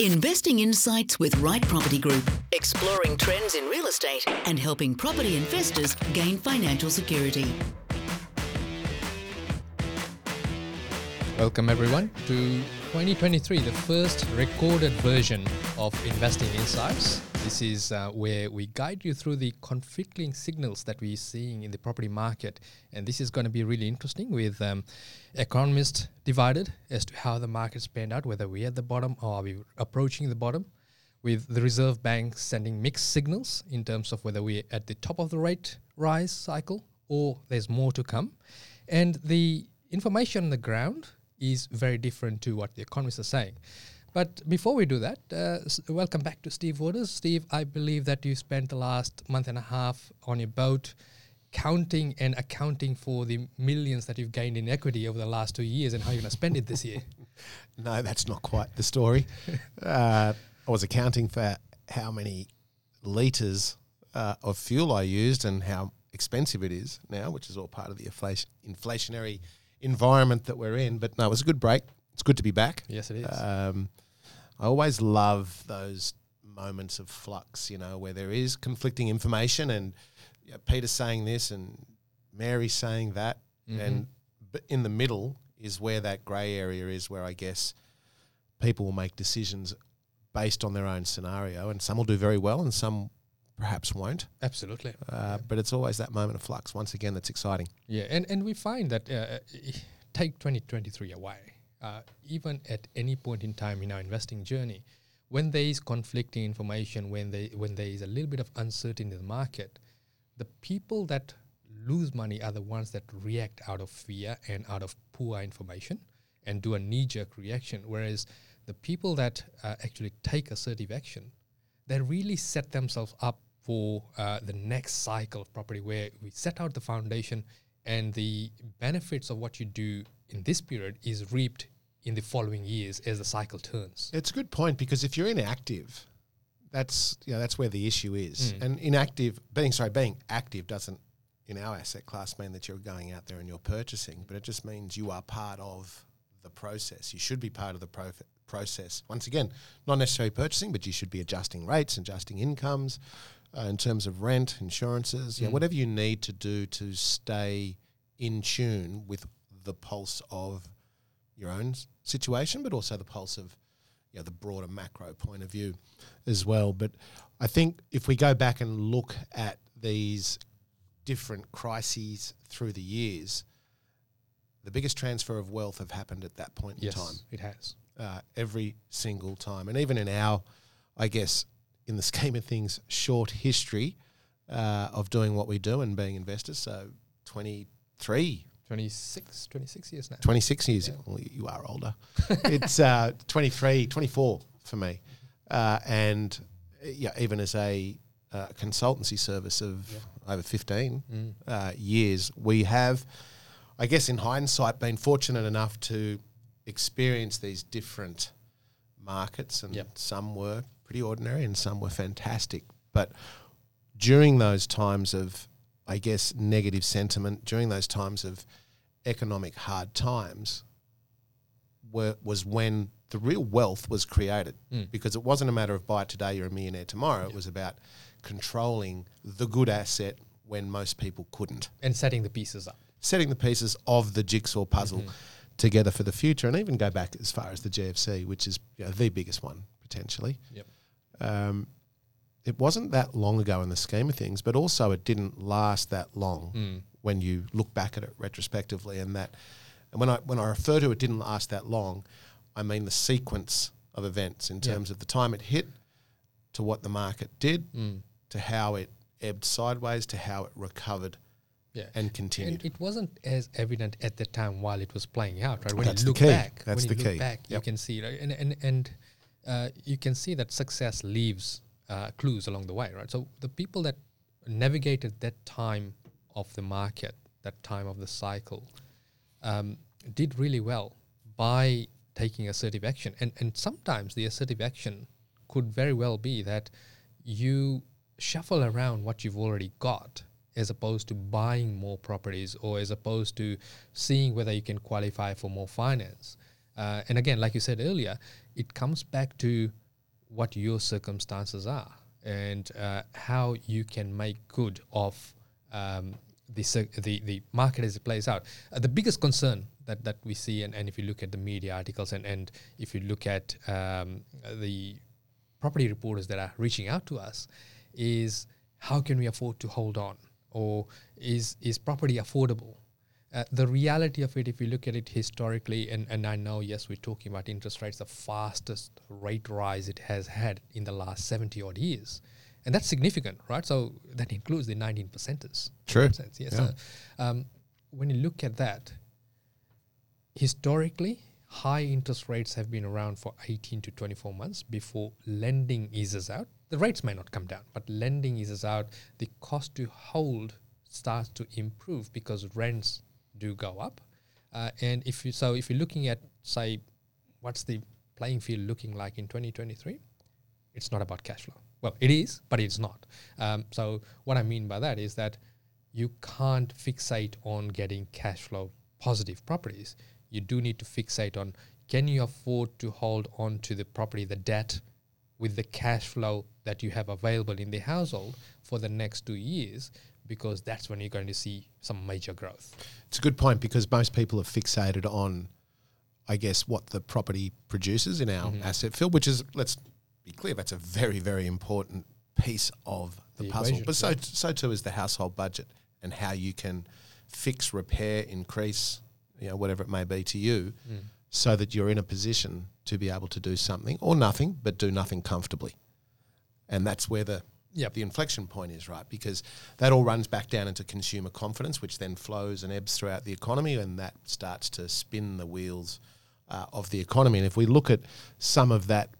Investing Insights with Right Property Group, exploring trends in real estate and helping property investors gain financial security. Welcome everyone to 2023, the first recorded version of Investing Insights. This is uh, where we guide you through the conflicting signals that we're seeing in the property market. And this is going to be really interesting with um, economists divided as to how the market's panned out, whether we're at the bottom or are we approaching the bottom, with the Reserve Bank sending mixed signals in terms of whether we're at the top of the rate rise cycle or there's more to come. And the information on the ground is very different to what the economists are saying. But before we do that, uh, welcome back to Steve Waters. Steve, I believe that you spent the last month and a half on your boat counting and accounting for the millions that you've gained in equity over the last two years and how you're going to spend it this year. no, that's not quite the story. uh, I was accounting for how many litres uh, of fuel I used and how expensive it is now, which is all part of the inflation, inflationary environment that we're in. But no, it was a good break. It's good to be back. Yes, it is. Um, I always love those moments of flux, you know, where there is conflicting information and you know, Peter's saying this and Mary's saying that. Mm-hmm. And in the middle is where that grey area is, where I guess people will make decisions based on their own scenario. And some will do very well and some perhaps won't. Absolutely. Uh, yeah. But it's always that moment of flux. Once again, that's exciting. Yeah, and, and we find that uh, take 2023 away, even at any point in time in our investing journey, when there is conflicting information, when, they, when there is a little bit of uncertainty in the market, the people that lose money are the ones that react out of fear and out of poor information and do a knee jerk reaction. Whereas the people that uh, actually take assertive action, they really set themselves up for uh, the next cycle of property where we set out the foundation and the benefits of what you do in this period is reaped in the following years as the cycle turns. It's a good point because if you're inactive, that's you know, that's where the issue is. Mm. And inactive being sorry, being active doesn't in our asset class mean that you're going out there and you're purchasing, but it just means you are part of the process. You should be part of the pro- process. Once again, not necessarily purchasing, but you should be adjusting rates, adjusting incomes, uh, in terms of rent, insurances, mm. yeah, whatever you need to do to stay in tune with the pulse of your own situation, but also the pulse of you know, the broader macro point of view as well. But I think if we go back and look at these different crises through the years, the biggest transfer of wealth have happened at that point yes, in time. It has. Uh, every single time. And even in our, I guess, in the scheme of things, short history uh, of doing what we do and being investors. So 23. 26, 26 years now. 26 years. Yeah. Well, you are older. it's uh, 23, 24 for me. Uh, and yeah, even as a uh, consultancy service of yeah. over 15 mm. Uh, years, we have, I guess in hindsight, been fortunate enough to experience these different markets and yep. some were pretty ordinary and some were fantastic. But during those times of, I guess, negative sentiment, during those times of economic hard times, were, was when the real wealth was created mm. because it wasn't a matter of buy it today, you're a millionaire tomorrow. It was about controlling the good asset when most people couldn't. And setting the pieces up. Setting the pieces of the jigsaw puzzle mm-hmm. together for the future. And even go back as far as the GFC, which is you know, the biggest one potentially. Yep um, it wasn't that long ago in the scheme of things, but also it didn't last that long mm. When you look back at it retrospectively. And that, and when I when I refer to it didn't last that long, I mean the sequence of events in terms yeah. of the time it hit, to what the market did, mm. to how it ebbed sideways, to how it recovered. Yeah. and continued. And it wasn't as evident at the time while it was playing out, right? When That's you look the key. back, That's when the you key. back, yep. you can see, right? And and and uh, you can see that success leaves uh, clues along the way, right? So the people that navigated that time of the market, that time of the cycle, um, did really well by taking assertive action. And and sometimes the assertive action could very well be that you shuffle around what you've already got as opposed to buying more properties or as opposed to seeing whether you can qualify for more finance. Uh, and again, like you said earlier, it comes back to what your circumstances are and uh, how you can make good of um, the, the the market as it plays out. Uh, the biggest concern that, that we see, and, and if you look at the media articles and, and if you look at um, the property reporters that are reaching out to us, is how can we afford to hold on, or is is property affordable? Uh, the reality of it, if you look at it historically, and, and I know, yes, we're talking about interest rates, the fastest rate rise it has had in the last 70 odd years. And that's significant, right? So that includes the 19 percenters. True. Percent, yeah. Yeah. So um, when you look at that, historically, high interest rates have been around for 18 to 24 months before lending eases out. The rates may not come down, but lending eases out. The cost to hold starts to improve because rents do go up. Uh, and if you so if you're looking at say what's the playing field looking like in 2023, it's not about cash flow. Well, it is, but it's not. Um, so what I mean by that is that you can't fixate on getting cash flow positive properties. You do need to fixate on can you afford to hold on to the property, the debt, with the cash flow that you have available in the household for the next two years, because that's when you're going to see some major growth. It's a good point because most people are fixated on, I guess, what the property produces in our Mm-hmm. asset field, which is, let's be clear, that's a very, very important piece of the, The puzzle. equation, but so, so too is the household budget and how you can fix, repair, increase, you know, whatever it may be to you, Mm. so that you're in a position to be able to do something or nothing, but do nothing comfortably. And that's where the Yep. the inflection point is right because that all runs back down into consumer confidence, which then flows and ebbs throughout the economy, and that starts to spin the wheels uh, of the economy. And if we look at some of that,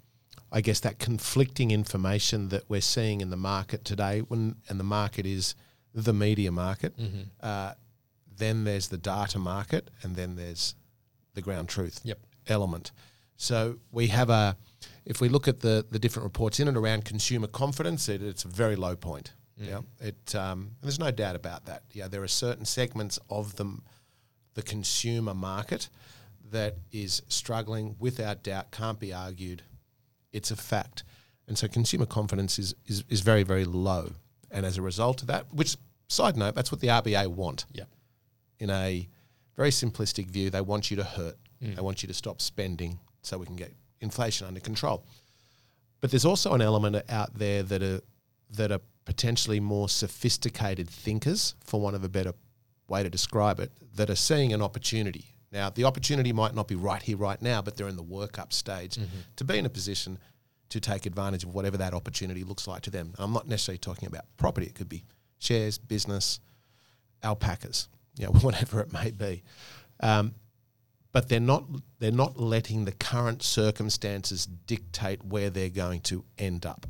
I guess that conflicting information that we're seeing in the market today, when and the market is the media market, uh, then there's the data market, and then there's the ground truth Yep. element. So we have a, if we look at the the different reports in and around consumer confidence, it, it's a very low point. Yeah, it um, there's no doubt about that. Yeah, there are certain segments of them, the consumer market, that is struggling without doubt, can't be argued. It's a fact, and so consumer confidence is is, is very very low, and as a result of that, which side note, that's what the RBA want Yep. in a very simplistic view, they want you to hurt. Mm. They want you to stop spending so we can get inflation under control. But there's also an element out there that are that are potentially more sophisticated thinkers, for want of a better way to describe it, that are seeing an opportunity. Now, the opportunity might not be right here, right now, but they're in the workup stage to be in a position to take advantage of whatever that opportunity looks like to them. I'm not necessarily talking about property; it could be shares, business, alpacas, you know, whatever it may be. Um, but they're not they're not letting the current circumstances dictate where they're going to end up.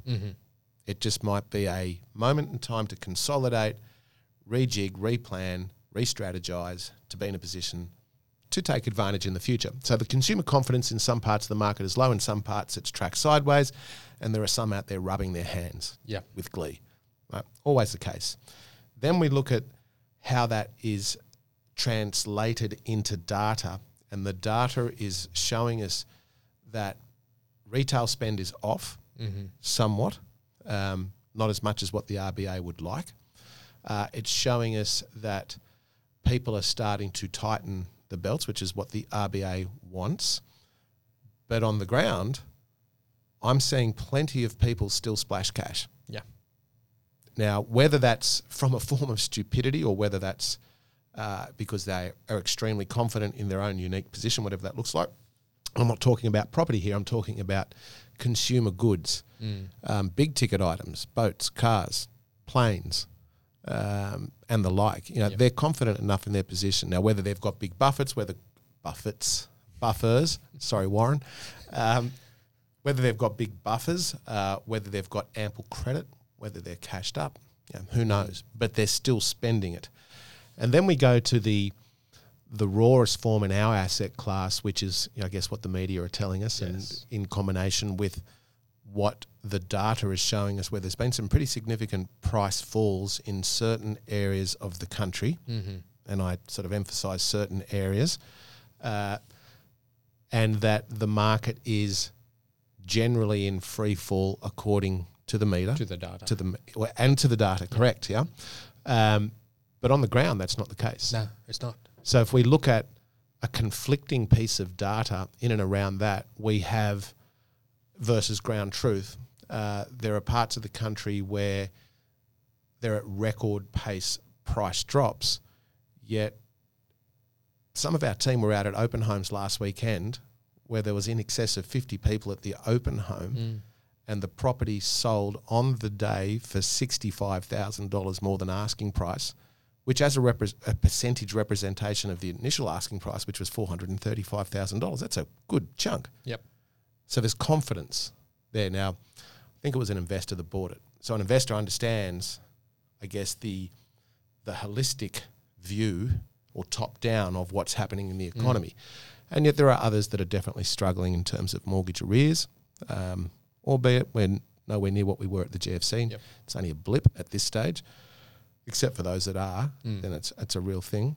It just might be a moment in time to consolidate, rejig, replan, re-strategize to be in a position to take advantage in the future. So the consumer confidence in some parts of the market is low, in some parts it's tracked sideways, and there are some out there rubbing their hands Yeah. with glee. Right? Always the case. Then we look at how that is translated into data, and the data is showing us that retail spend is off somewhat, um, not as much as what the RBA would like. Uh, it's showing us that people are starting to tighten the belts, which is what the RBA wants. But on the ground, I'm seeing plenty of people still splash cash. Yeah. Now, whether that's from a form of stupidity or whether that's uh, because they are extremely confident in their own unique position, whatever that looks like. I'm not talking about property here. I'm talking about consumer goods, um, big ticket items, boats, cars, planes, um, and the like. You know, they're confident enough in their position now. Whether they've got big buffets, whether buffets, buffers. sorry, Warren. Um, whether they've got big buffers, uh, whether they've got ample credit, whether they're cashed up, yeah, who knows? But they're still spending it. And then we go to the the rawest form in our asset class, which is, you know, I guess, what the media are telling us, Yes. and in combination with what the data is showing us, where there's been some pretty significant price falls in certain areas of the country, and I sort of emphasise certain areas, uh, and that the market is generally in free fall according to the meter, To the data. to the and to the data. Correct, yeah. Um, but on the ground, that's not the case. no, it's not. So if we look at a conflicting piece of data in and around that, we have versus ground truth. Uh, there are parts of the country where they're at record pace price drops, yet some of our team were out at open homes last weekend where there was in excess of 50 people at the open home Mm. and the property sold on the day for $65,000 more than asking price, which as a, repre- a percentage representation of the initial asking price, which was $435,000, that's a good chunk. Yep. So there's confidence there. Now, I think it was an investor that bought it. So an investor understands, I guess, the the holistic view or top down of what's happening in the economy. And yet there are others that are definitely struggling in terms of mortgage arrears, um, albeit we're nowhere near what we were at the GFC. Yep. It's only a blip at this stage, except for those that are, Mm. then it's, it's a real thing.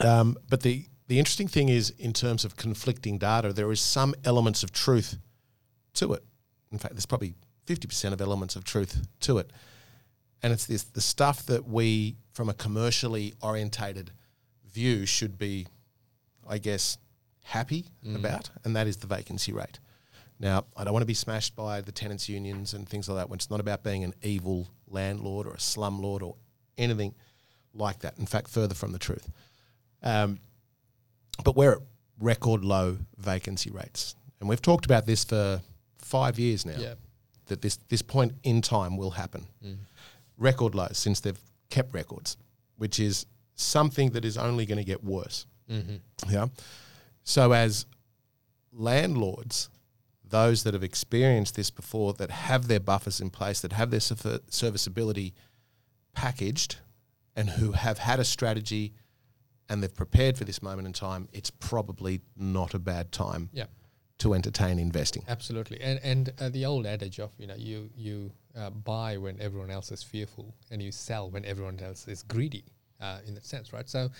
Um, but the, the interesting thing is, in terms of conflicting data, there is some elements of truth to it. In fact, there's probably 50% of elements of truth to it. And it's this the stuff that we, from a commercially orientated view, should be, I guess, happy about, and that is the vacancy rate. Now, I don't want to be smashed by the tenants' unions and things like that. When it's not about being an evil landlord or a slumlord or anything like that. In fact, further from the truth. Um, but we're at record low vacancy rates, and we've talked about this for five years now. Yeah. That this this point in time will happen. Record low since they've kept records, which is something that is only going to get worse. Mm-hmm. Yeah. So as landlords, those that have experienced this before, that have their buffers in place, that have their serviceability packaged, and who have had a strategy and they've prepared for this moment in time, it's probably not a bad time Yeah. to entertain investing. Absolutely, and and uh, the old adage of you know you you uh, buy when everyone else is fearful and you sell when everyone else is greedy, uh, in that sense, right? So,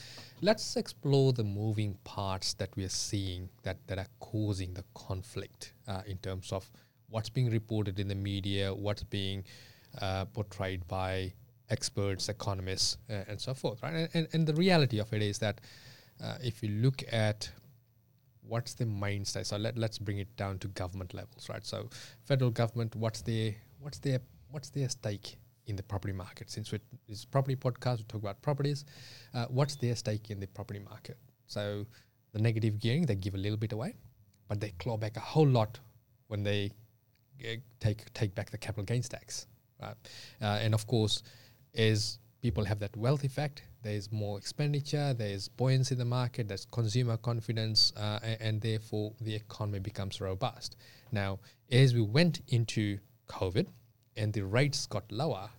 let's explore the moving parts that we are seeing that that are causing the conflict uh, in terms of what's being reported in the media, what's being uh, portrayed by experts, economists, uh, and so forth, right? And, and and the reality of it is that uh, if you look at what's the mindset? So let, let's bring it down to government levels, right? So federal government, what's their what's their what's their stake in the property market? Since we it's property podcast, we talk about properties. Uh, what's their stake in the property market? So the negative gearing, they give a little bit away, but they claw back a whole lot when they uh, take take back the capital gains tax, right? Uh, and of course, as people have that wealth effect, there's more expenditure, there's buoyancy in the market, there's consumer confidence, uh, a- and, therefore the economy becomes robust. Now, as we went into COVID and the rates got lower,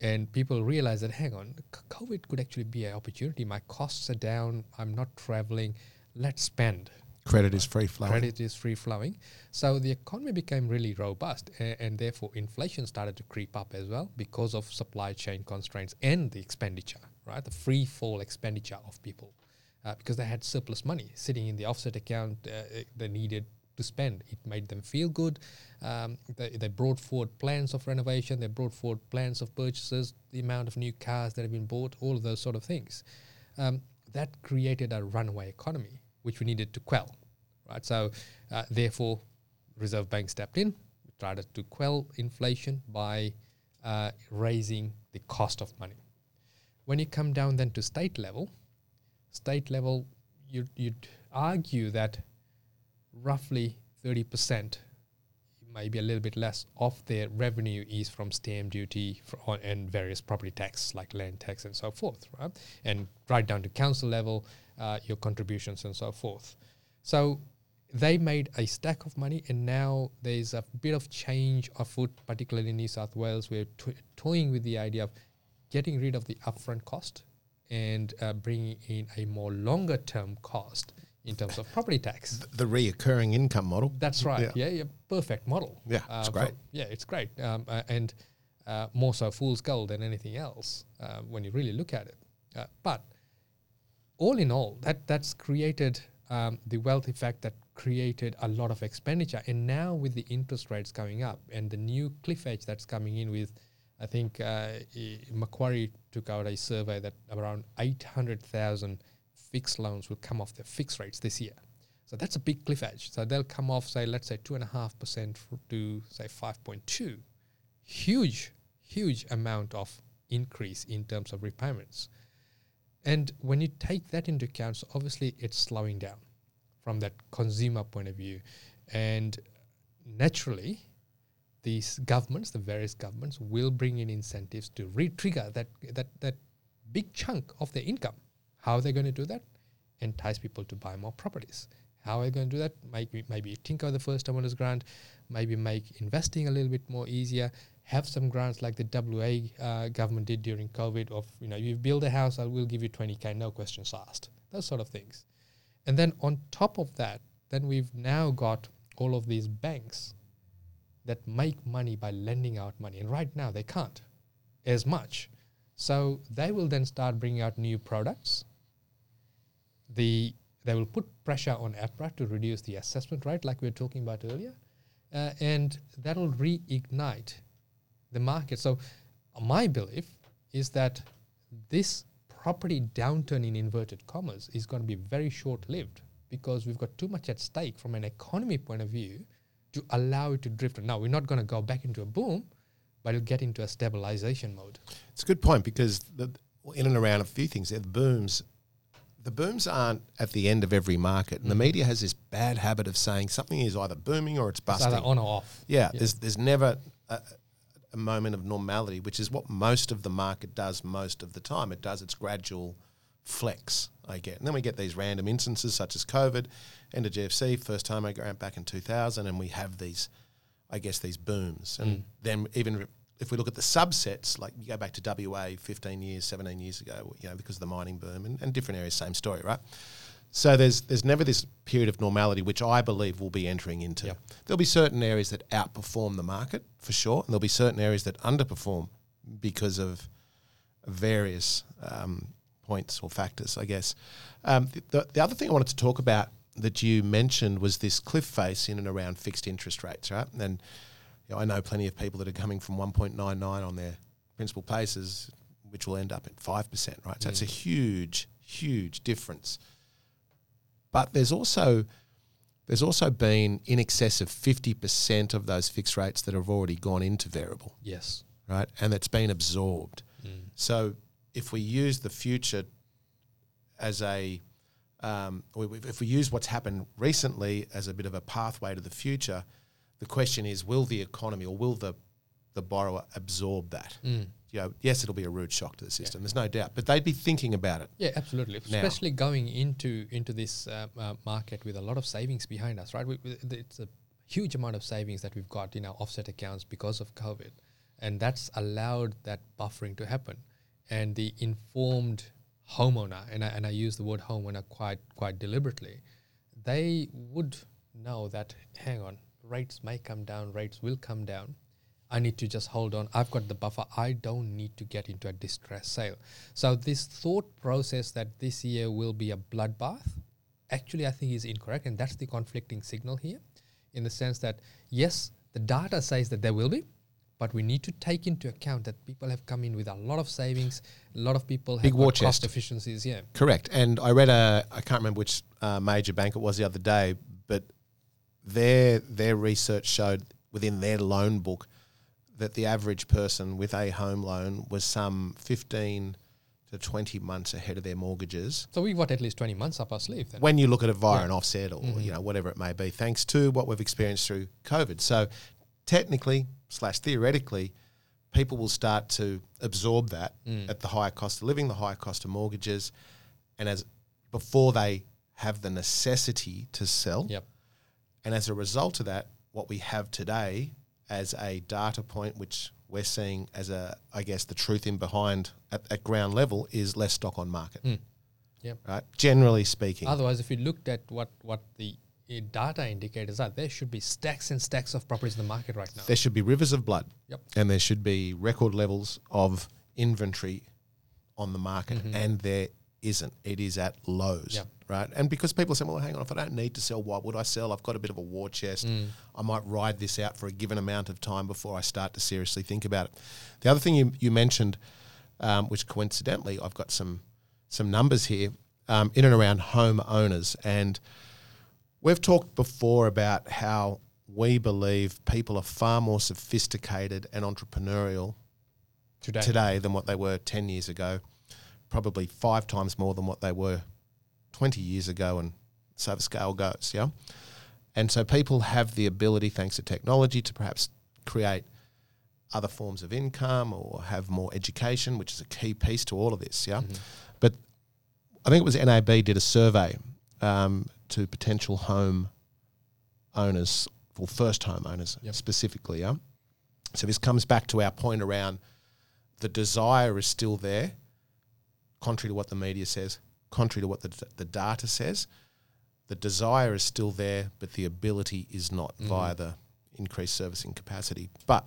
and people realized that hang on, COVID could actually be an opportunity. My costs are down. I'm not traveling. Let's spend Credit is free flowing. credit is free flowing. So the economy became really robust, and, and therefore inflation started to creep up as well because of supply chain constraints and the expenditure, right? The free fall expenditure of people, uh, because they had surplus money sitting in the offset account uh, they needed to spend. It made them feel good. Um, they, they brought forward plans of renovation. They brought forward plans of purchases. The amount of new cars that have been bought, all of those sort of things. Um, that created a runaway economy, which we needed to quell, right? So, uh, therefore, Reserve Bank stepped in, tried to quell inflation by uh, raising the cost of money. When you come down then to state level, state level, you'd, you'd argue that roughly 30%, maybe a little bit less, of their revenue is from stamp duty on, and various property tax like land tax and so forth, right? And right down to council level, uh, your contributions and so forth. So they made a stack of money, and now there's a bit of change afoot, particularly in New South Wales. We're to- toying with the idea of getting rid of the upfront cost and uh, bringing in a more longer term cost in terms of property tax. The reoccurring income model. That's right. Yeah. Yeah, yeah, perfect model. Yeah, it's Uh, great. for- yeah, it's great, um, uh, and uh, more so fool's gold than anything else uh, when you really look at it. Uh, but all in all, that that's created um, the wealth effect that created a lot of expenditure. And now with the interest rates going up and the new cliff edge that's coming in with, I think uh, Macquarie took out a survey that around 800,000 fixed loans will come off their fixed rates this year. So that's a big cliff edge. So they'll come off, say, let's say 2.5% to, say, 5.2. Huge, huge amount of increase in terms of repayments. And when you take that into account, so obviously it's slowing down from that consumer point of view. And naturally, these governments, the various governments, will bring in incentives to re-trigger that that that big chunk of their income. How are they going to do that? Entice people to buy more properties. How are they going to do that? Maybe maybe tinker the first time homeowners grant, maybe make investing a little bit more easier. Have some grants like the WA uh, government did during COVID of you know you build a house, I will give you 20k, no questions asked. Those sort of things. And then on top of that, then we've now got all of these banks that make money by lending out money. And right now they can't as much. So they will then start bringing out new products. The they will put pressure on APRA to reduce the assessment rate, like we were talking about earlier, uh, and that will reignite the market. So my belief is that this property downturn in inverted commas is going to be very short lived because we've got too much at stake from an economy point of view to allow it to drift. Now, we're not going to go back into a boom, but it'll get into a stabilization mode. It's a good point because the, in and around a few things, the booms, the booms aren't at the end of every market, and the mm. media has this bad habit of saying something is either booming or it's It's busting. either on or off. yeah, there's there's never a, a moment of normality, which is what most of the market does most of the time. It does its gradual flex. I get, and then we get these random instances such as COVID, end of GFC, first time I grant back in 2000, and we have these, I guess, these booms. And mm. then even if we look at the subsets, like you go back to WA 15 years, 17 years ago, you know, because of the mining boom and, and different areas, same story, right? So there's there's never this period of normality, which I believe we'll be entering into. Yep. There'll be certain areas that outperform the market for sure, and there'll be certain areas that underperform because of various um, points or factors, I guess. Um, the, the other thing I wanted to talk about that you mentioned was this cliff face in and around fixed interest rates, right? And you know, I know plenty of people that are coming from 1.99 on their principal places, which will end up at 5%, right? So it's a huge, huge difference. But there's also there's also been in excess of 50% of those fixed rates that have already gone into variable Yes. right? And that's been absorbed. So if we use the future as a, um, if we use what's happened recently as a bit of a pathway to the future, the question is, will the economy or will the the borrower absorb that? You know, yes, it'll be a rude shock to the system. There's no doubt, but they'd be thinking about it. Yeah, absolutely. Now. Especially going into into this uh, uh, market with a lot of savings behind us, right? We, we, it's a huge amount of savings that we've got in our offset accounts because of COVID, and that's allowed that buffering to happen. And the informed homeowner, and I, and I use the word homeowner quite quite deliberately, they would know that hang on, rates may come down, rates will come down. I need to just hold on. I've got the buffer. I don't need to get into a distress sale. So this thought process that this year will be a bloodbath, actually I think is incorrect, and that's the conflicting signal here, in the sense that yes, the data says that there will be, but we need to take into account that people have come in with a lot of savings. A lot of people have Big war cost efficiencies. Yeah, Correct. And I read a, I can't remember which uh, major bank it was the other day, their their research showed within their loan book that the average person with a home loan was some 15 to 20 months ahead of their mortgages so we've got at least twenty months up our sleeve. Then when you look at it via Yeah. an offset or mm-hmm. you know whatever it may be, thanks to what we've experienced through COVID. So technically slash theoretically, people will start to absorb that mm. at the higher cost of living, the higher cost of mortgages, and as before they have the necessity to sell. Yep. And as a result of that, what we have today as a data point, which we're seeing as a, I guess, the truth in behind at, at ground level is less stock on market. Yep. Right. Generally speaking. Otherwise, if you looked at what what the uh, data indicators are, there should be stacks and stacks of properties in the market right now. there should be rivers of blood. Yep. And there should be record levels of inventory on the market. And there isn't. It is at lows. Yep. Right? And because people say, well, hang on, if I don't need to sell, why would I sell? I've got a bit of a war chest. I might ride this out for a given amount of time before I start to seriously think about it. The other thing you, you mentioned, um, which coincidentally, I've got some some numbers here um, in and around home owners, and we've talked before about how we believe people are far more sophisticated and entrepreneurial Today. today than what they were 10 years ago, probably five times more than what they were 20 years ago, and so the scale goes, yeah? And so people have the ability, thanks to technology, to perhaps create other forms of income or have more education, which is a key piece to all of this, yeah? But I think it was NAB did a survey um, to potential home owners, or first home owners Yep. specifically, yeah? So this comes back to our point around the desire is still there, contrary to what the media says, contrary to what the, the data says. The desire is still there, but the ability is not via the increased servicing capacity. But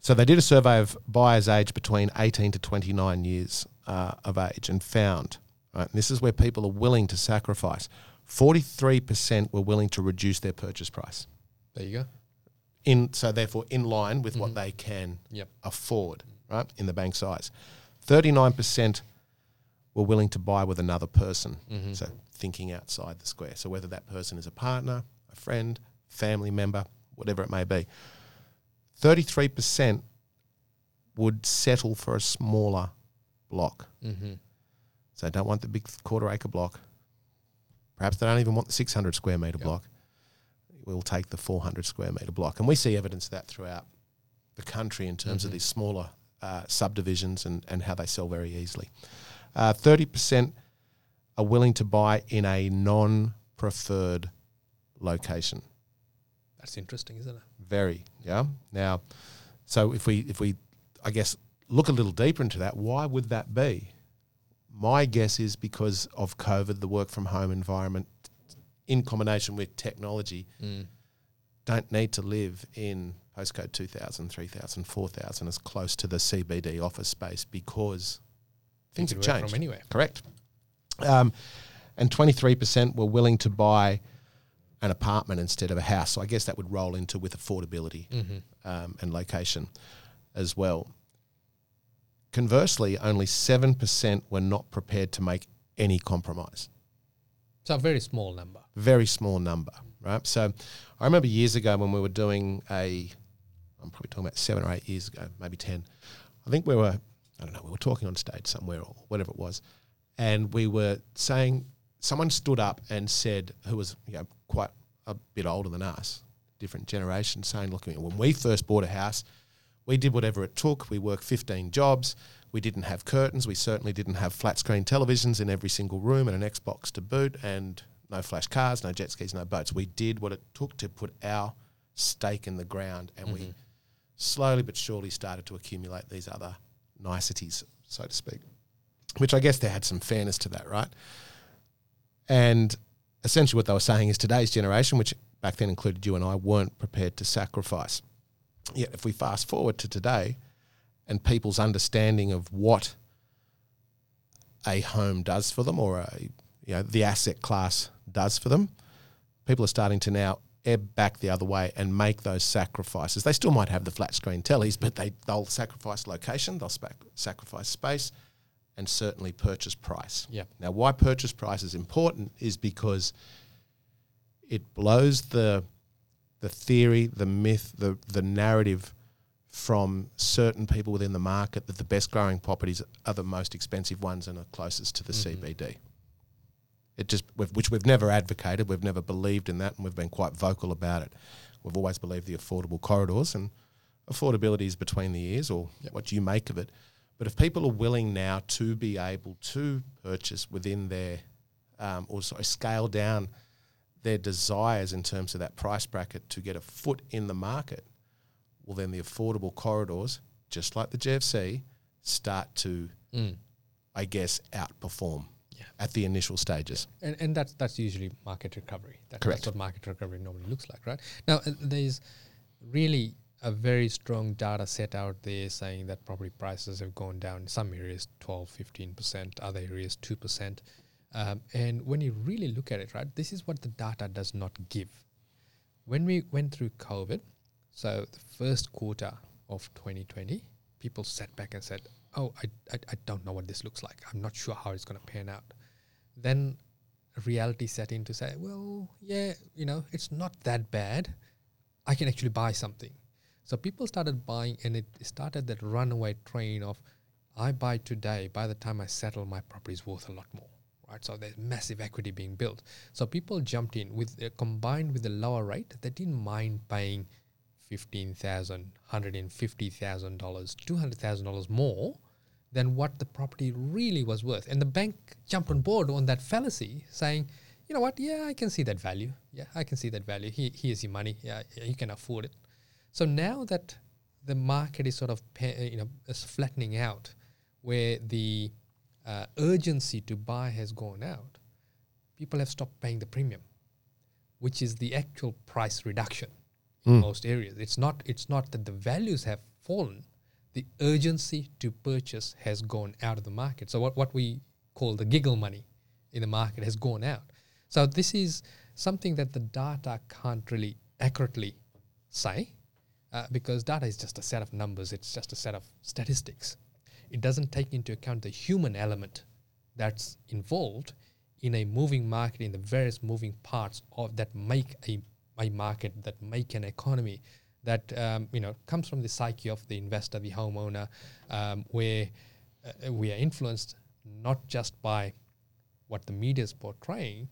so they did a survey of buyers aged between 18 to 29 years uh, of age and found, right, and this is where people are willing to sacrifice. 43% were willing to reduce their purchase price. There you go. In so therefore in line with what they can Yep. afford, right? In the bank's eyes. 39% were willing to buy with another person. So thinking outside the square. So whether that person is a partner, a friend, family member, whatever it may be. 33% would settle for a smaller block. Mm-hmm. So they don't want the big quarter acre block. Perhaps they don't even want the 600 square metre Yep. block. We'll take the 400 square metre block. And we see evidence of that throughout the country in terms of these smaller uh, subdivisions and, and how they sell very easily. Uh, 30% are willing to buy in a non preferred location. That's interesting, isn't it? Very, yeah. Now, so if we if we I guess look a little deeper into that, why would that be? My guess is because of COVID, the work from home environment, in combination with technology, Mm. don't need to live in postcode 2000, 3000, 4000 as close to the CBD office space because things have changed. from anywhere. Correct. Um, and 23% were willing to buy an apartment instead of a house. So I guess that would roll into with affordability Mm-hmm. um, and location as well. Conversely, only 7% were not prepared to make any compromise. So a very small number. Very small number, right? So I remember years ago when we were doing a, I'm probably talking about seven or eight years ago, maybe 10. I think we were, I don't know, we were talking on stage somewhere or whatever it was. And we were saying, someone stood up and said, who was you know, quite a bit older than us, different generation, saying, look, when we first bought a house, we did whatever it took. We worked 15 jobs. We didn't have curtains. We certainly didn't have flat screen televisions in every single room and an Xbox to boot and no flash cars, no jet skis, no boats. We did what it took to put our stake in the ground and we mm-hmm. slowly but surely started to accumulate these other niceties, so to speak, which I guess they had some fairness to that, right? And essentially what they were saying is today's generation, which back then included you and I, weren't prepared to sacrifice. Yet if we fast forward to today and people's understanding of what a home does for them or a you know the asset class does for them, people are starting to now ebb back the other way and make those sacrifices. They still might have the flat screen tellies, but they they'll sacrifice location, they'll sacrifice space, and certainly purchase price. Yeah. Now, why purchase price is important is because it blows the the theory, the myth, the the narrative from certain people within the market that the best growing properties are the most expensive ones and are closest to the mm-hmm. CBD. It just, which we've never advocated, we've never believed in that, and we've been quite vocal about it. We've always believed the affordable corridors and affordability is between the ears, or what do you make of it. But if people are willing now to be able to purchase within their, um, or sorry, scale down their desires in terms of that price bracket to get a foot in the market, well, then the affordable corridors, just like the GFC, start to, I guess, outperform. At the initial stages. And, and that's that's usually market recovery. That, Correct. That's what market recovery normally looks like, right? Now, uh, there's really a very strong data set out there saying that property prices have gone down in some areas 12, 15%, other areas 2%. Um, and when you really look at it, right, this is what the data does not give. When we went through COVID, so the first quarter of 2020, people sat back and said, "Oh, I, I, I don't know what this looks like. I'm not sure how it's going to pan out." Then reality set in to say, "Well, yeah, you know, it's not that bad. I can actually buy something." So people started buying, and it started that runaway train of, "I buy today. By the time I settle, my property is worth a lot more." Right, so there's massive equity being built. So people jumped in with uh, combined with the lower rate, they didn't mind paying fifteen thousand, hundred and fifty thousand dollars, two hundred thousand dollars more than what the property really was worth. And the bank jumped on board on that fallacy, saying, you know what, yeah, I can see that value. Yeah, I can see that value. Here, here's your money. Yeah, you can afford it. So now that the market is sort of you know is flattening out, where the uh, urgency to buy has gone out, people have stopped paying the premium, which is the actual price reduction in Mm. most areas. It's not it's not that the values have fallen, the urgency to purchase has gone out of the market. So what, what we call the giggle money in the market has gone out. So this is something that the data can't really accurately say uh, because data is just a set of numbers, it's just a set of statistics. It doesn't take into account the human element that's involved in a moving market, in the various moving parts of that make a, a market, that make an economy, that um, you know comes from the psyche of the investor, the homeowner, um, where uh, we are influenced not just by what the media is portraying,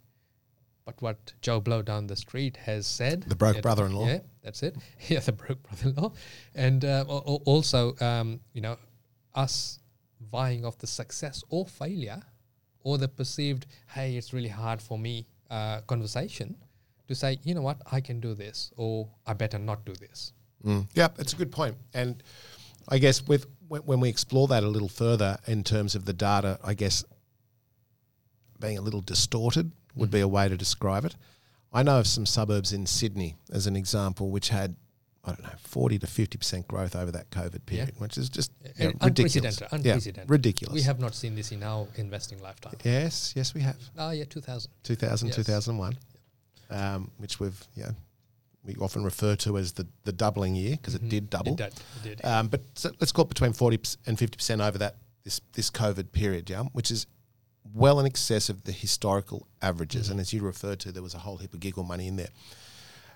but what Joe Blow down the street has said. The broke brother-in-law. Yeah, that's it. Yeah, the broke brother-in-law, and uh, al- al- also um, you know us vying of the success or failure, or the perceived hey it's really hard for me uh, conversation to say you know what I can do this or I better not do this. Mm. Yeah, that's a good point. And I guess with when, when we explore that a little further in terms of the data, I guess being a little distorted would be a way to describe it. I know of some suburbs in Sydney, as an example, which had I don't know forty to fifty percent growth over that COVID period, which is just you know, ridiculous. unprecedented, Yeah, ridiculous. We have not seen this in our investing lifetime. yes, yes, we have. Oh yeah, two thousand. 2000, Yes. 2001, um, which we've yeah we often refer to as the, the doubling year because it did double. Mm-hmm. It did. It did. Um, but so let's call it between 40 and 50% over that this this COVID period, yeah, which is well in excess of the historical averages. Mm-hmm. And as you referred to, there was a whole heap of giggle money in there.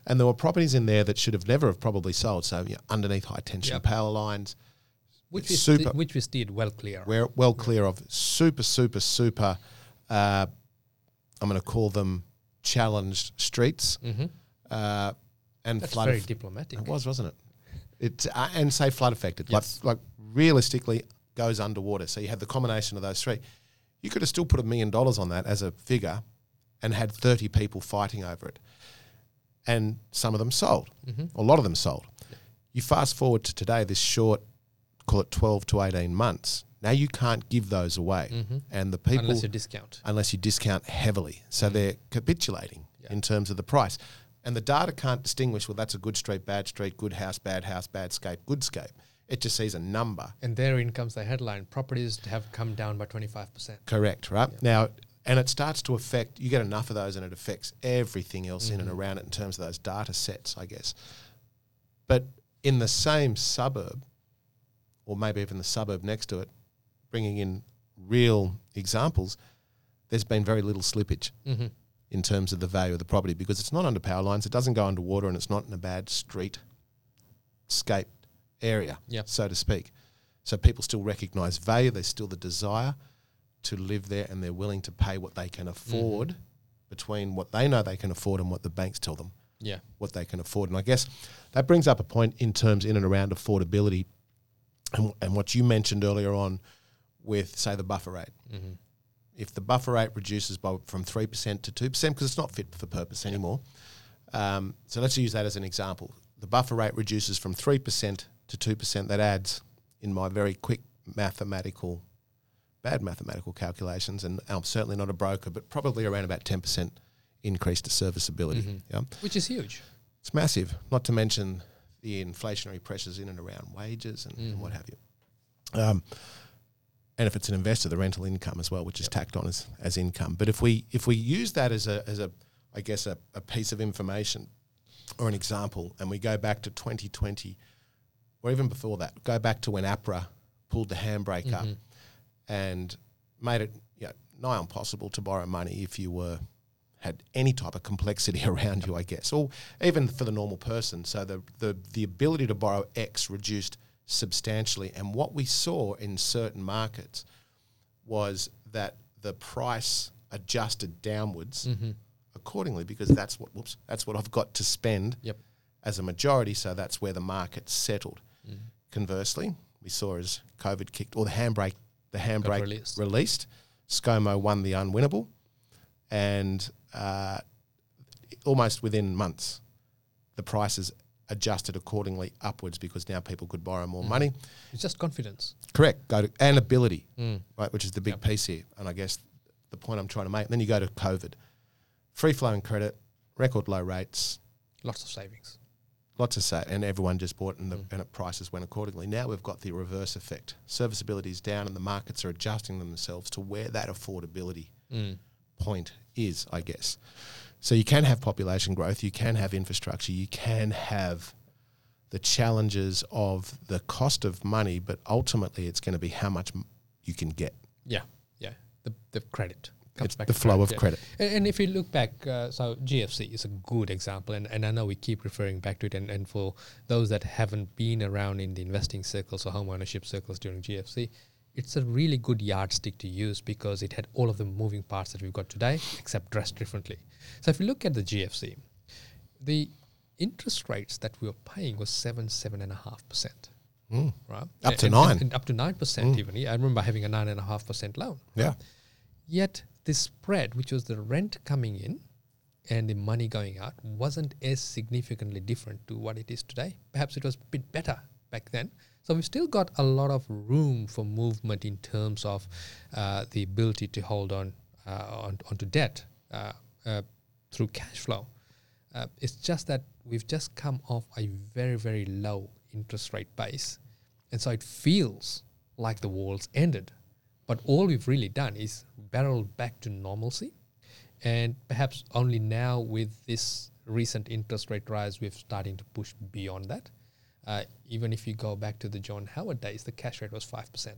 And there were properties in there that should have never have probably sold. So you know, underneath high tension Yep. power lines, which we super- sti- which we steered well clear. we're well clear of super, super, super. Uh, I'm going to call them challenged streets hmm uh, and That's flood. very diplomatic. it was, wasn't it? It uh, and say flood affected, Yes. like like realistically goes underwater. So you had the combination of those three. You could have still put a million dollars on that as a figure, and had thirty people fighting over it, and some of them sold. Mm-hmm. A lot of them sold. You fast forward to today, this short, call it twelve to eighteen months. Now you can't give those away, Mm-hmm. and the people Unless you discount. unless you discount heavily. So they're capitulating. Yeah. in terms of the price. And the data can't distinguish, well, that's a good street, bad street, good house, bad house, bad scape, good scape. It just sees a number. And therein comes the headline: properties have come down by twenty five percent. Correct, right? Now, and it starts to affect, you get enough of those and it affects everything else in and Mm-hmm. around it in terms of those data sets, I guess. But in the same suburb, or maybe even the suburb next to it, bringing in real examples, there's been very little slippage. Mm-hmm. in terms of the value of the property because it's not under power lines, it doesn't go underwater, and it's not in a bad street scape area, Yep. so to speak. So people still recognise value. There's still the desire to live there, and they're willing to pay what they can afford between what they know they can afford and what the banks tell them Yeah. what they can afford. And I guess that brings up a point in terms in and around affordability, and, and what you mentioned earlier on with say the buffer rate Mm-hmm. if the buffer rate reduces by from three percent to two percent because it's not fit for purpose anymore. Um, so let's use that as an example. The buffer rate reduces from three percent to two percent. That adds, in my very quick mathematical, bad mathematical calculations, and I'm certainly not a broker, but probably around about ten percent increase to serviceability. Mhm. Yeah, Which is huge. it's massive. Not to mention the inflationary pressures in and around wages and, and what Mhm. have you. Um, and if it's an investor, the rental income as well, which is tacked on as, as income. But if we if we use that as a as a I guess a, a piece of information or an example, and we go back to 2020, or even before that, go back to when APRA pulled the handbrake up mm-hmm. and made it you know, nigh impossible to borrow money if you were had any type of complexity around you, I guess, or even for the normal person. So the the the ability to borrow X reduced substantially, and what we saw in certain markets was that the price adjusted downwards accordingly because that's what whoops that's what I've got to spend Yep. as a majority. So that's where the market settled. Conversely, we saw as COVID kicked or the handbrake the handbrake released. released. ScoMo won the unwinnable, and uh, almost within months, the prices adjusted accordingly upwards because now people could borrow more mm. money. It's just confidence. Correct. Go to and ability, mm. right, which is the big piece here. And I guess the point I'm trying to make. then you go to COVID, free flowing credit, record low rates, Lots of savings. lots of say, and everyone just bought, and the mm. and the prices went accordingly. Now we've got the reverse effect. Serviceability is down, and the markets are adjusting themselves to where that affordability point is, I guess. So you can have population growth, you can have infrastructure, you can have the challenges of the cost of money, but ultimately it's going to be how much you can get. Yeah, yeah. The the credit comes back. the flow of yeah. credit. And, and if you look back, uh, so GFC is a good example, and, and I know we keep referring back to it. And, and for those that haven't been around in the investing circles or home ownership circles during GFC, it's a really good yardstick to use because it had all of the moving parts that we've got today, except dressed differently. So if you look at the GFC, the interest rates that we were paying was seven, seven and a half percent. Right, Up to And- nine. and- and up to nine percent even. Yeah, I remember having a nine and a half percent loan. Yeah. Yet the spread, which was the rent coming in and the money going out, wasn't as significantly different to what it is today. Perhaps it was a bit better back then. So we've still got a lot of room for movement in terms of uh, the ability to hold on, uh, on onto debt uh, uh, through cash flow. Uh, it's just that we've just come off a very, very low interest rate base. And so it feels like the world's ended. But all we've really done is barrel back to normalcy. And perhaps only now with this recent interest rate rise, we're starting to push beyond that. Uh, even if you go back to the John Howard days, the cash rate was 5%.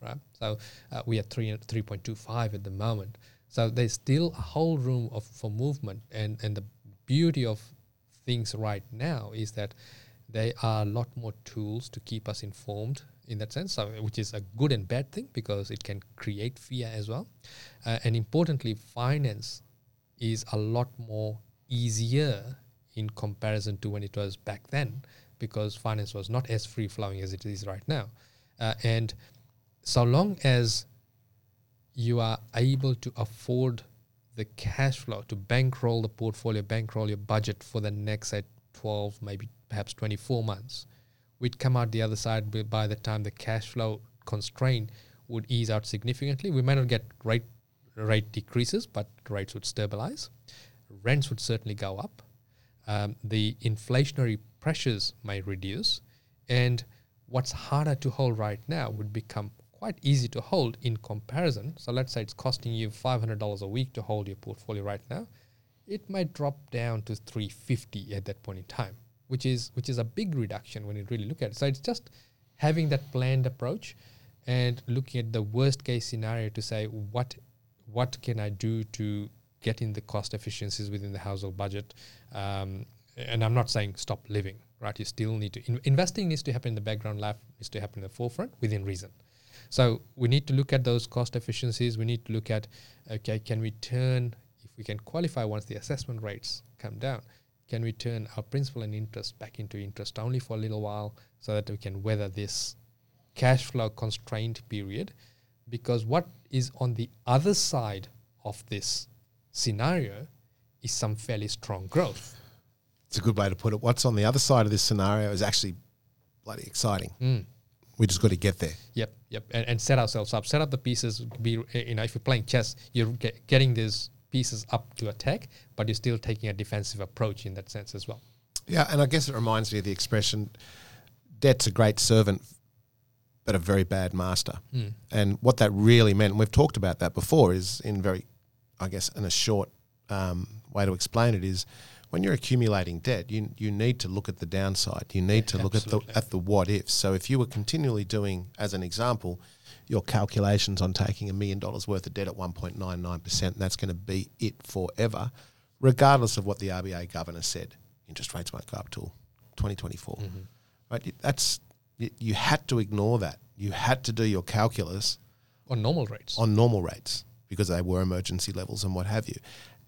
Right? So uh, we are three, 3.25 at the moment. So there's still a whole room of, for movement. And, and the beauty of things right now is that there are a lot more tools to keep us informed in that sense, so, which is a good and bad thing because it can create fear as well. Uh, and importantly, finance is a lot more easier in comparison to when it was back then because finance was not as free flowing as it is right now. Uh, and so long as you are able to afford the cash flow to bankroll the portfolio, bankroll your budget for the next say 12, maybe perhaps 24 months, we'd come out the other side by- the time the cash flow constraint would ease out significantly. We might not get rate rate decreases, but rates would stabilize. Rents would certainly go up. Um, the inflationary pressures may reduce, and what's harder to hold right now would become quite easy to hold in comparison. So let's say it's costing you five hundred dollars a week to hold your portfolio right now, it might drop down to three fifty at that point in time, which is which is a big reduction when you really look at it. So it's just having that planned approach and looking at the worst case scenario to say what what can I do to get in the cost efficiencies within the household budget. Um, and I'm not saying stop living, right? You still need to in, investing needs to happen in the background. Life needs to happen in the forefront within reason. So we need to look at those cost efficiencies. We need to look at okay, can we turn if we can qualify once the assessment rates come down? Can we turn our principal and interest back into interest only for a little while so that we can weather this cash flow constrained period? Because what is on the other side of this scenario is some fairly strong growth. It's a good way to put it. What's on the other side of this scenario is actually bloody exciting. Mm. We just got to get there. Yep, yep, and, and set ourselves up. Set up the pieces. Be you know, if you're playing chess, you're get, getting these pieces up to attack, but you're still taking a defensive approach in that sense as well. Yeah, and I guess it reminds me of the expression, "Debt's a great servant, but a very bad master. And what that really meant, and we've talked about that before, is in very, I guess, in a short um, way to explain it is when you're accumulating debt, you you need to look at the downside. You need to look at the at the what ifs. So if you were continually doing, as an example, your calculations on taking a million dollars worth of debt at 1.99%, that's going to be it forever, regardless of what the RBA governor said. Interest rates won't go up till 2024. Mm-hmm. Right? You- That's you had to ignore that. You had to do your calculus On normal rates. on normal rates because they were emergency levels and what have you,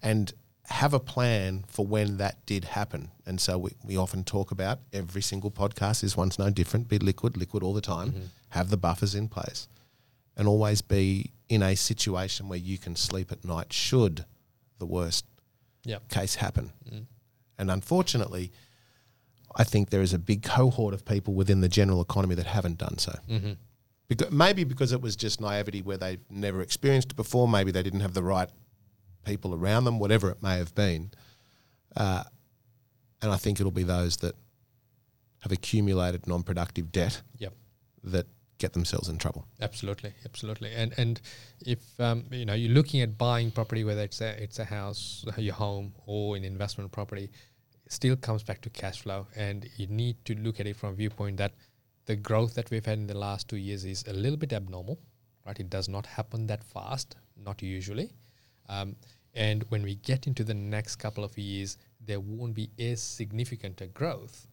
and have a plan for when that did happen. And so we, we often talk about every single podcast. This one's no different. Be liquid, liquid all the time. Have the buffers in place, and always be in a situation where you can sleep at night should the worst yeah. case happen. And unfortunately, I think there is a big cohort of people within the general economy that haven't done so. Mm-hmm. Because, maybe because it was just naivety where they've never experienced it before, maybe they didn't have the right people around them, whatever it may have been. Uh, and I think it'll be those that have accumulated non productive debt Yep. that get themselves in trouble. Absolutely, absolutely. And and if um, you know you're looking at buying property, whether it's a it's a house, your home, or an investment property, it still comes back to cash flow, and you need to look at it from a viewpoint that the growth that we've had in the last two years is a little bit abnormal, right? It does not happen that fast, not usually. Um, and when we get into the next couple of years, there won't be as significant a growth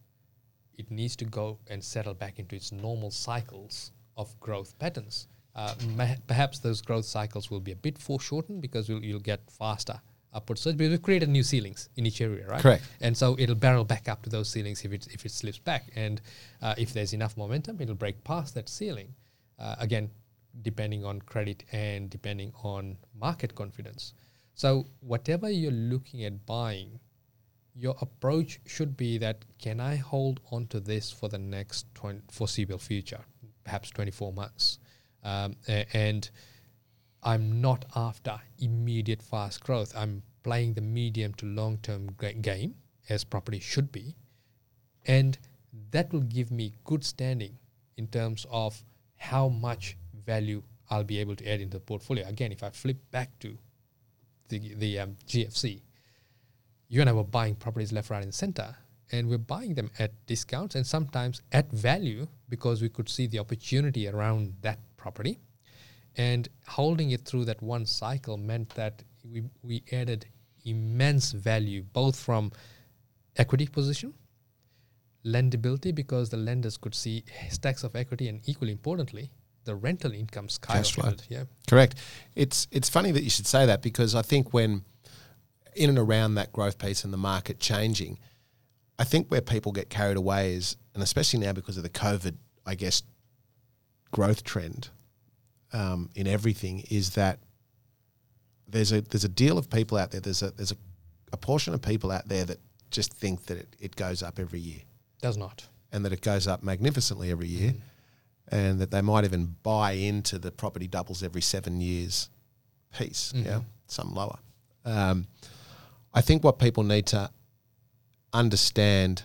it needs to go and settle back into its normal cycles of growth patterns. Uh, ma- perhaps those growth cycles will be a bit foreshortened because you'll, you'll get faster upward surge because we've created new ceilings in each area, right? Correct. And so it'll barrel back up to those ceilings if it, if it slips back. And uh, if there's enough momentum, it'll break past that ceiling. Uh, again, depending on credit and depending on market confidence. So, whatever you're looking at buying, your approach should be that can I hold on to this for the next 20 foreseeable future, perhaps 24 months? Um, and I'm not after immediate fast growth. I'm playing the medium to long term game as property should be. And that will give me good standing in terms of how much value I'll be able to add into the portfolio. Again, if I flip back to the, the um, GFC, you and I were buying properties left, right, and center, and we're buying them at discounts and sometimes at value because we could see the opportunity around that property. And holding it through that one cycle meant that we, we added immense value both from equity position, lendability, because the lenders could see stacks of equity, and equally importantly, the rental income skyrocketed. Yeah. Correct. It's it's funny that you should say that because I think when in and around that growth piece and the market changing, I think where people get carried away is, and especially now because of the COVID, I guess, growth trend um, in everything, is that there's a there's a deal of people out there. There's a there's a, a portion of people out there that just think that it, it goes up every year Does not. and that it goes up magnificently every year, and that they might even buy into the property doubles every seven years piece, yeah, some lower. Um, I think what people need to understand,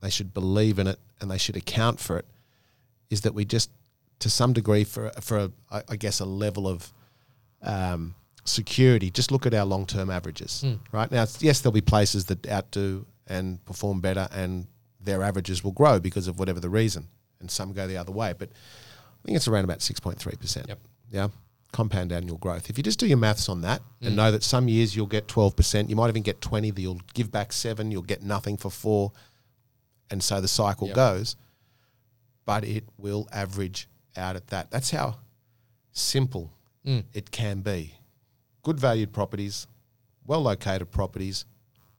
they should believe in it and they should account for it, is that we just, to some degree, for for a, I I guess a level of um, security, just look at our long term averages. Right now, it's- yes, there'll be places that outdo and perform better, and their averages will grow because of whatever the reason, and some go the other way. But I think it's around about six point three percent. Yep. Yeah, compound annual growth. If you just do your maths on that and know that some years you'll get twelve percent, you might even get twenty. That you'll give back seven, you'll get nothing for four, and so the cycle Yep. goes. But it will average out at that. That's how simple Mm. it can be. Good valued properties, well located properties,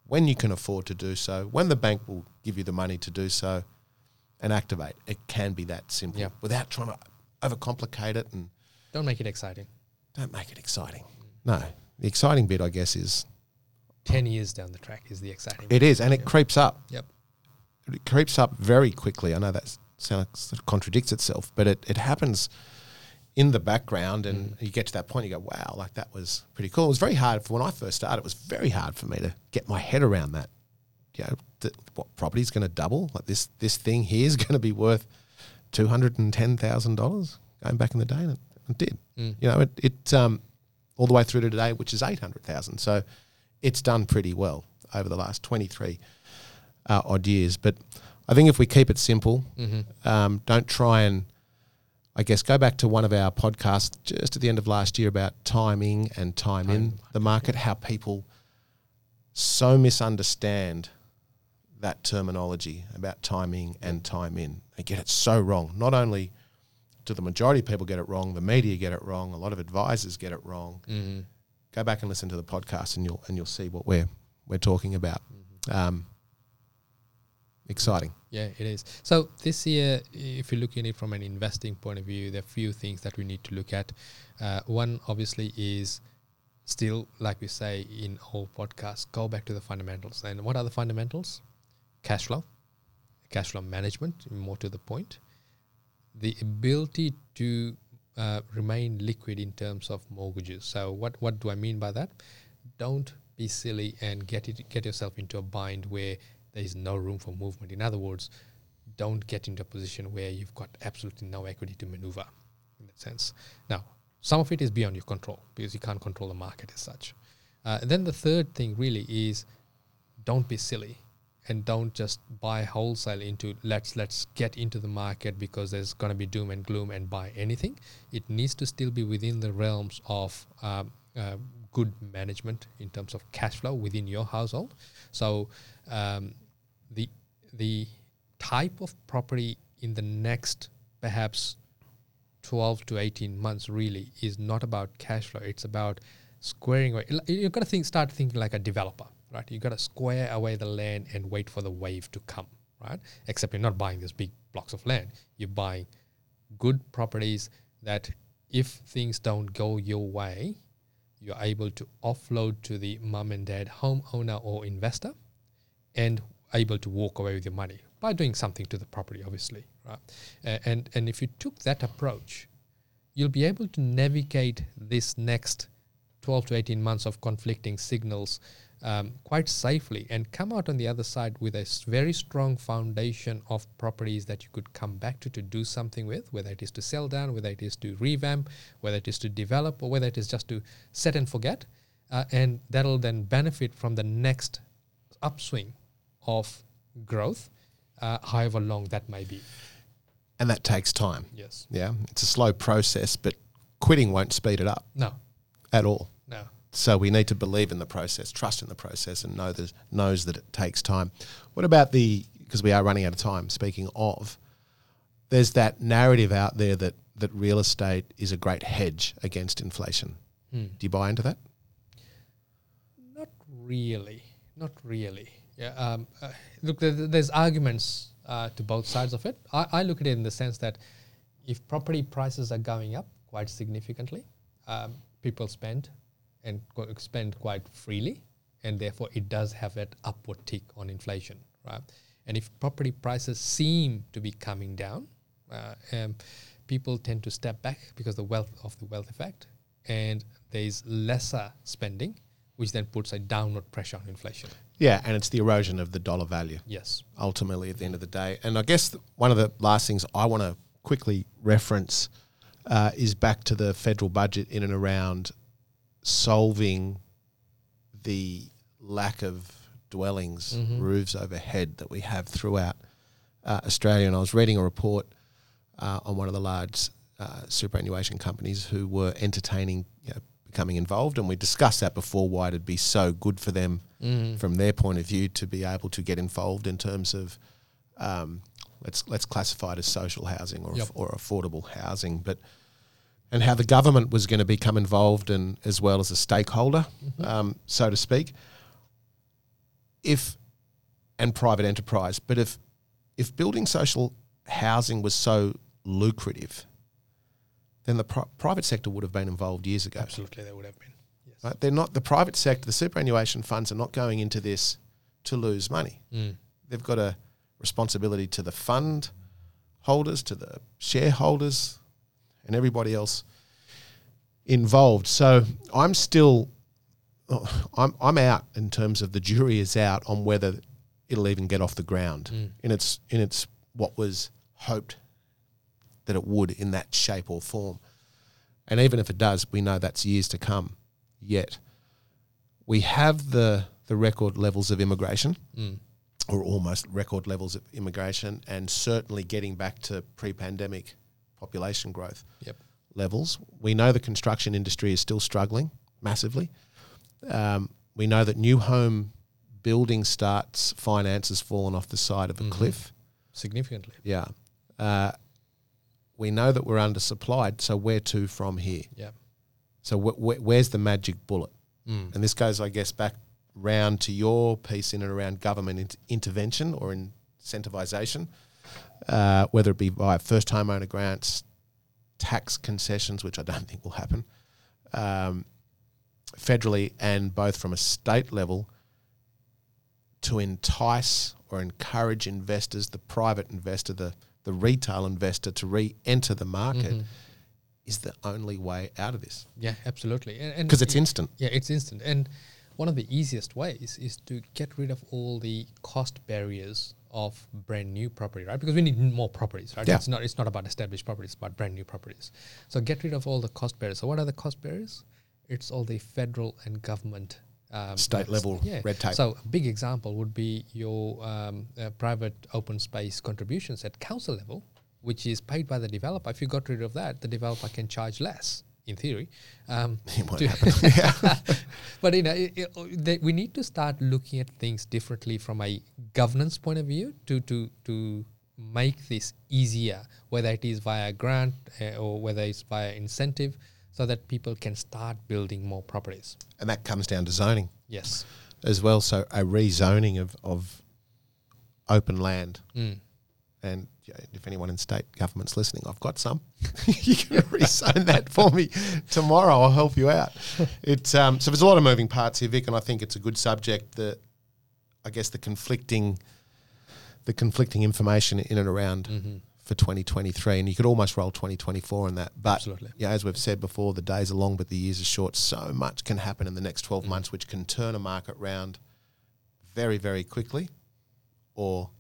when you can afford to do so, when the bank will give you the money to do so, and activate. It can be that simple Yeah. without trying to overcomplicate it and Don't make it exciting. don't make it exciting. No, the exciting bit, I guess, is 10 years down the track is the exciting bit it is, and it Yeah. creeps up. Yep. It creeps up very quickly. I know that sounds sort of contradicts itself, but it, it happens in the background, and mm. you get to that point, you go, "Wow, like that was pretty cool." It was very hard for when I first started. It was very hard for me to get my head around that. You know, that what property's going to double? Like this, this thing here is going to be worth two hundred and ten thousand dollars going back in the day, and it, it did. Mm. You know, it, it um, all the way through to today, which is eight hundred thousand. So it's done pretty well over the last twenty three uh, odd years. But I think if we keep it simple, Mm-hmm. um, don't try and I guess go back to one of our podcasts just at the end of last year about timing and time in the market, how people so misunderstand that terminology about timing and time in. They get it so wrong. Not only do the majority of people get it wrong, the media get it wrong, a lot of advisors get it wrong. Mm-hmm. Go back and listen to the podcast and you'll and you'll see what we're we're talking about. Um, exciting. Yeah, it is. So this year, if you look at it from an investing point of view, there are a few things that we need to look at. Uh, one, obviously, is still, like we say in all podcasts, go back to the fundamentals. And what are the fundamentals? Cash flow, cash flow management, more to the point. The ability to uh, remain liquid in terms of mortgages. So what what do I mean by that? Don't be silly and get it get yourself into a bind where there is no room for movement. In other words, don't get into a position where you've got absolutely no equity to maneuver in that sense. Now, some of it is beyond your control because you can't control the market as such. Uh, then the third thing really is don't be silly and don't just buy wholesale into let's let's get into the market because there's going to be doom and gloom and buy anything. It needs to still be within the realms of um, uh, good management in terms of cash flow within your household. So um, the the type of property in the next perhaps 12 to 18 months really is not about cash flow. It's about squaring away. You've got to think start thinking like a developer right? You've got to square away the land and wait for the wave to come right? Except you're not buying these big blocks of land. You're buying good properties that if things don't go your way you're able to offload to the mum and dad homeowner or investor and able to walk away with your money by doing something to the property obviously right? And and if you took that approach you'll be able to navigate this next 12 to 18 months of conflicting signals um, quite safely and come out on the other side with a very strong foundation of properties that you could come back to to do something with, whether it is to sell down, whether it is to revamp, whether it is to develop, or whether it is just to set and forget. Uh, and that'll then benefit from the next upswing of growth, uh, however long that may be. And that takes time. Yes. Yeah. It's a slow process, but quitting won't speed it up No, at all. So we need to believe in the process, trust in the process, and know that knows that it takes time. What about the because we are running out of time. Speaking of, there's that narrative out there that that real estate is a great hedge against inflation. Hmm. Do you buy into that? Not really. Not really. Yeah. Um, uh, look, there, there's arguments uh, to both sides of it. I, I look at it in the sense that if property prices are going up quite significantly, um, people spend and spend quite freely, and therefore it does have that upward tick on inflation, right? And if property prices seem to be coming down, uh, um, people tend to step back because the wealth of the wealth effect, and there is lesser spending, which then puts a downward pressure on inflation. Yeah, and it's the erosion of the dollar value. Yes. ultimately at the end of the day. And I guess th- one of the last things I want to quickly reference uh, is back to the federal budget in and around solving the lack of dwellings, roofs overhead that we have throughout uh, Australia. And I was reading a report uh, on one of the large uh, superannuation companies who were entertaining you know, becoming involved, and we discussed that before. Why it'd be so good for them from their point of view to be able to get involved in terms of um, let's let's classify it as social housing or Yep. or affordable housing, but and how the government was going to become involved and as well as a stakeholder, um, so to speak. If and private enterprise, but if if building social housing was so lucrative, then the pri- private sector would have been involved years ago. Absolutely, there would have been. Yes. Right? They're not the private sector. The superannuation funds are not going into this to lose money. Mm. They've got a responsibility to the fund holders, to the shareholders, and everybody else involved. So I'm still, I'm I'm out in terms of the jury is out on whether it'll even get off the ground Mm. in its in its what was hoped that it would in that shape or form. And even if it does, we know that's years to come yet. We have the the record levels of immigration, or almost record levels of immigration, and certainly getting back to pre-pandemic population growth Yep. levels. We know the construction industry is still struggling massively. Um, we know that new home building starts finance has fallen off the side of a cliff. Significantly. Yeah. Uh, we know that we're undersupplied. So where to from here? Yeah. So wh- wh- where's the magic bullet? Mm. And this goes, I guess, back round to your piece in and around government int- intervention or incentivization, uh, whether it be via first-time homeowner grants, tax concessions, which I don't think will happen, um, federally and both from a state level to entice or encourage investors, the private investor, the, the retail investor to re enter the market is the only way out of this Yeah, absolutely. Because it's it- instant. Yeah, it's instant. And one of the easiest ways is to get rid of all the cost barriers of brand new property, right? Because we need more properties, right? Yeah. It's not it's not about established properties, but brand new properties. So get rid of all the cost barriers. So what are the cost barriers? It's all the federal and government um, State level red tape. So a big example would be your um, uh, private open space contributions at council level, which is paid by the developer. If you got rid of that, the developer can charge less, in theory. Um, It won't to- happen. but you know, it, it, they, we need to start looking at things differently from a governance point of view to to to make this easier, whether it is via grant uh, or whether it's via incentive, so that people can start building more properties. and that comes down to zoning Yes. as well. So a rezoning of, of open land. Mm. And if anyone in state government's listening, I've got some. you can rezone that for me tomorrow. I'll help you out. It's um, so there's a lot of moving parts here, Vic, and I think it's a good subject. That I guess the conflicting, the conflicting information in and around Mm-hmm. for 2023, and you could almost roll 2024 in that. But Absolutely. yeah, as we've said before, the days are long, but the years are short. So much can happen in the next 12 Mm. months, which can turn a market round very, very quickly, or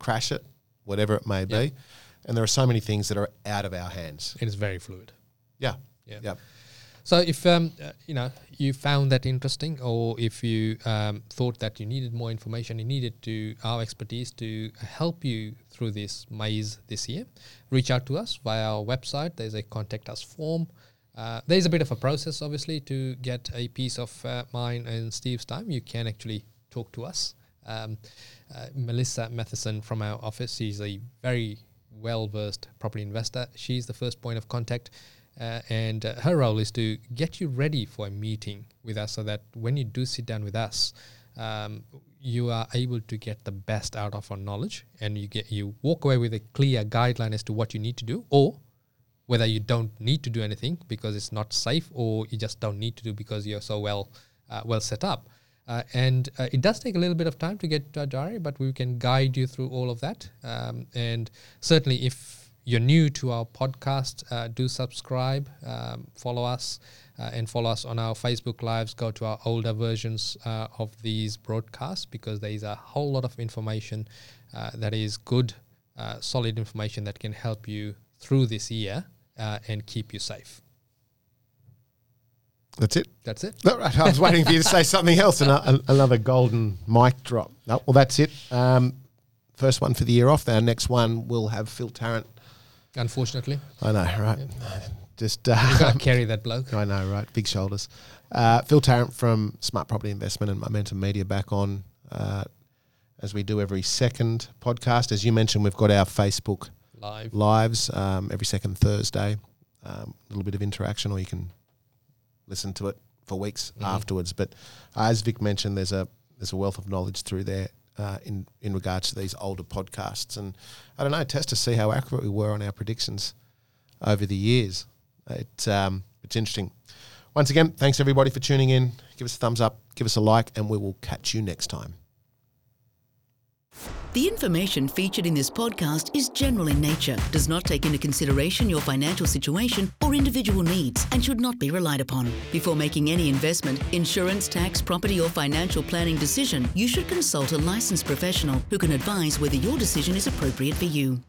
crash it, whatever it may be. And there are so many things that are out of our hands. It is very fluid. Yeah. Yeah. Yeah. So if um, uh, you know you found that interesting, or if you um, thought that you needed more information, you needed to our expertise to help you through this maze this year, reach out to us via our website. There's a contact us form. Uh, there's a bit of a process, obviously, to get a piece of uh, mine and Steve's time. You can actually talk to us. Um, uh, Melissa Matheson from our office, she's a very well versed property investor. She's the first point of contact. Uh, and uh, her role is to get you ready for a meeting with us so that when you do sit down with us, um, you are able to get the best out of our knowledge and you get you walk away with a clear guideline as to what you need to do or whether you don't need to do anything because it's not safe or you just don't need to do because you're so well uh, well set up uh, and uh, it does take a little bit of time to get to diary but we can guide you through all of that um, and certainly if you're new to our podcast uh, do subscribe um, follow us uh, and follow us on our facebook lives go to our older versions uh, of these broadcasts because there is a whole lot of information uh, that is good solid information that can help you through this year and keep you safe. That's it. That's it. No, right, I was waiting for you to say something else and a, a- another golden mic drop. No, well, that's it. Um, first one for the year off. Our next one will have Phil Tarrant. Unfortunately, I know, right? Just you uh, carry that bloke. I know, right? Big shoulders. Uh, Phil Tarrant from Smart Property Investment and Momentum Media back on uh, as we do every second podcast. As you mentioned, we've got our Facebook Live. lives um, every second Thursday. Um, a little bit of interaction, or you can listen to it for weeks afterwards. But as Vic mentioned, there's a there's a wealth of knowledge through there uh, in in regards to these older podcasts, and I don't know, test to see how accurate we were on our predictions over the years. It um, it's interesting. Once again, thanks everybody for tuning in. Give us a thumbs up, give us a like, and we will catch you next time. The information featured in this podcast is general in nature, does not take into consideration your financial situation or individual needs, and should not be relied upon. Before making any investment, insurance, tax, property, or financial planning decision, you should consult a licensed professional who can advise whether your decision is appropriate for you.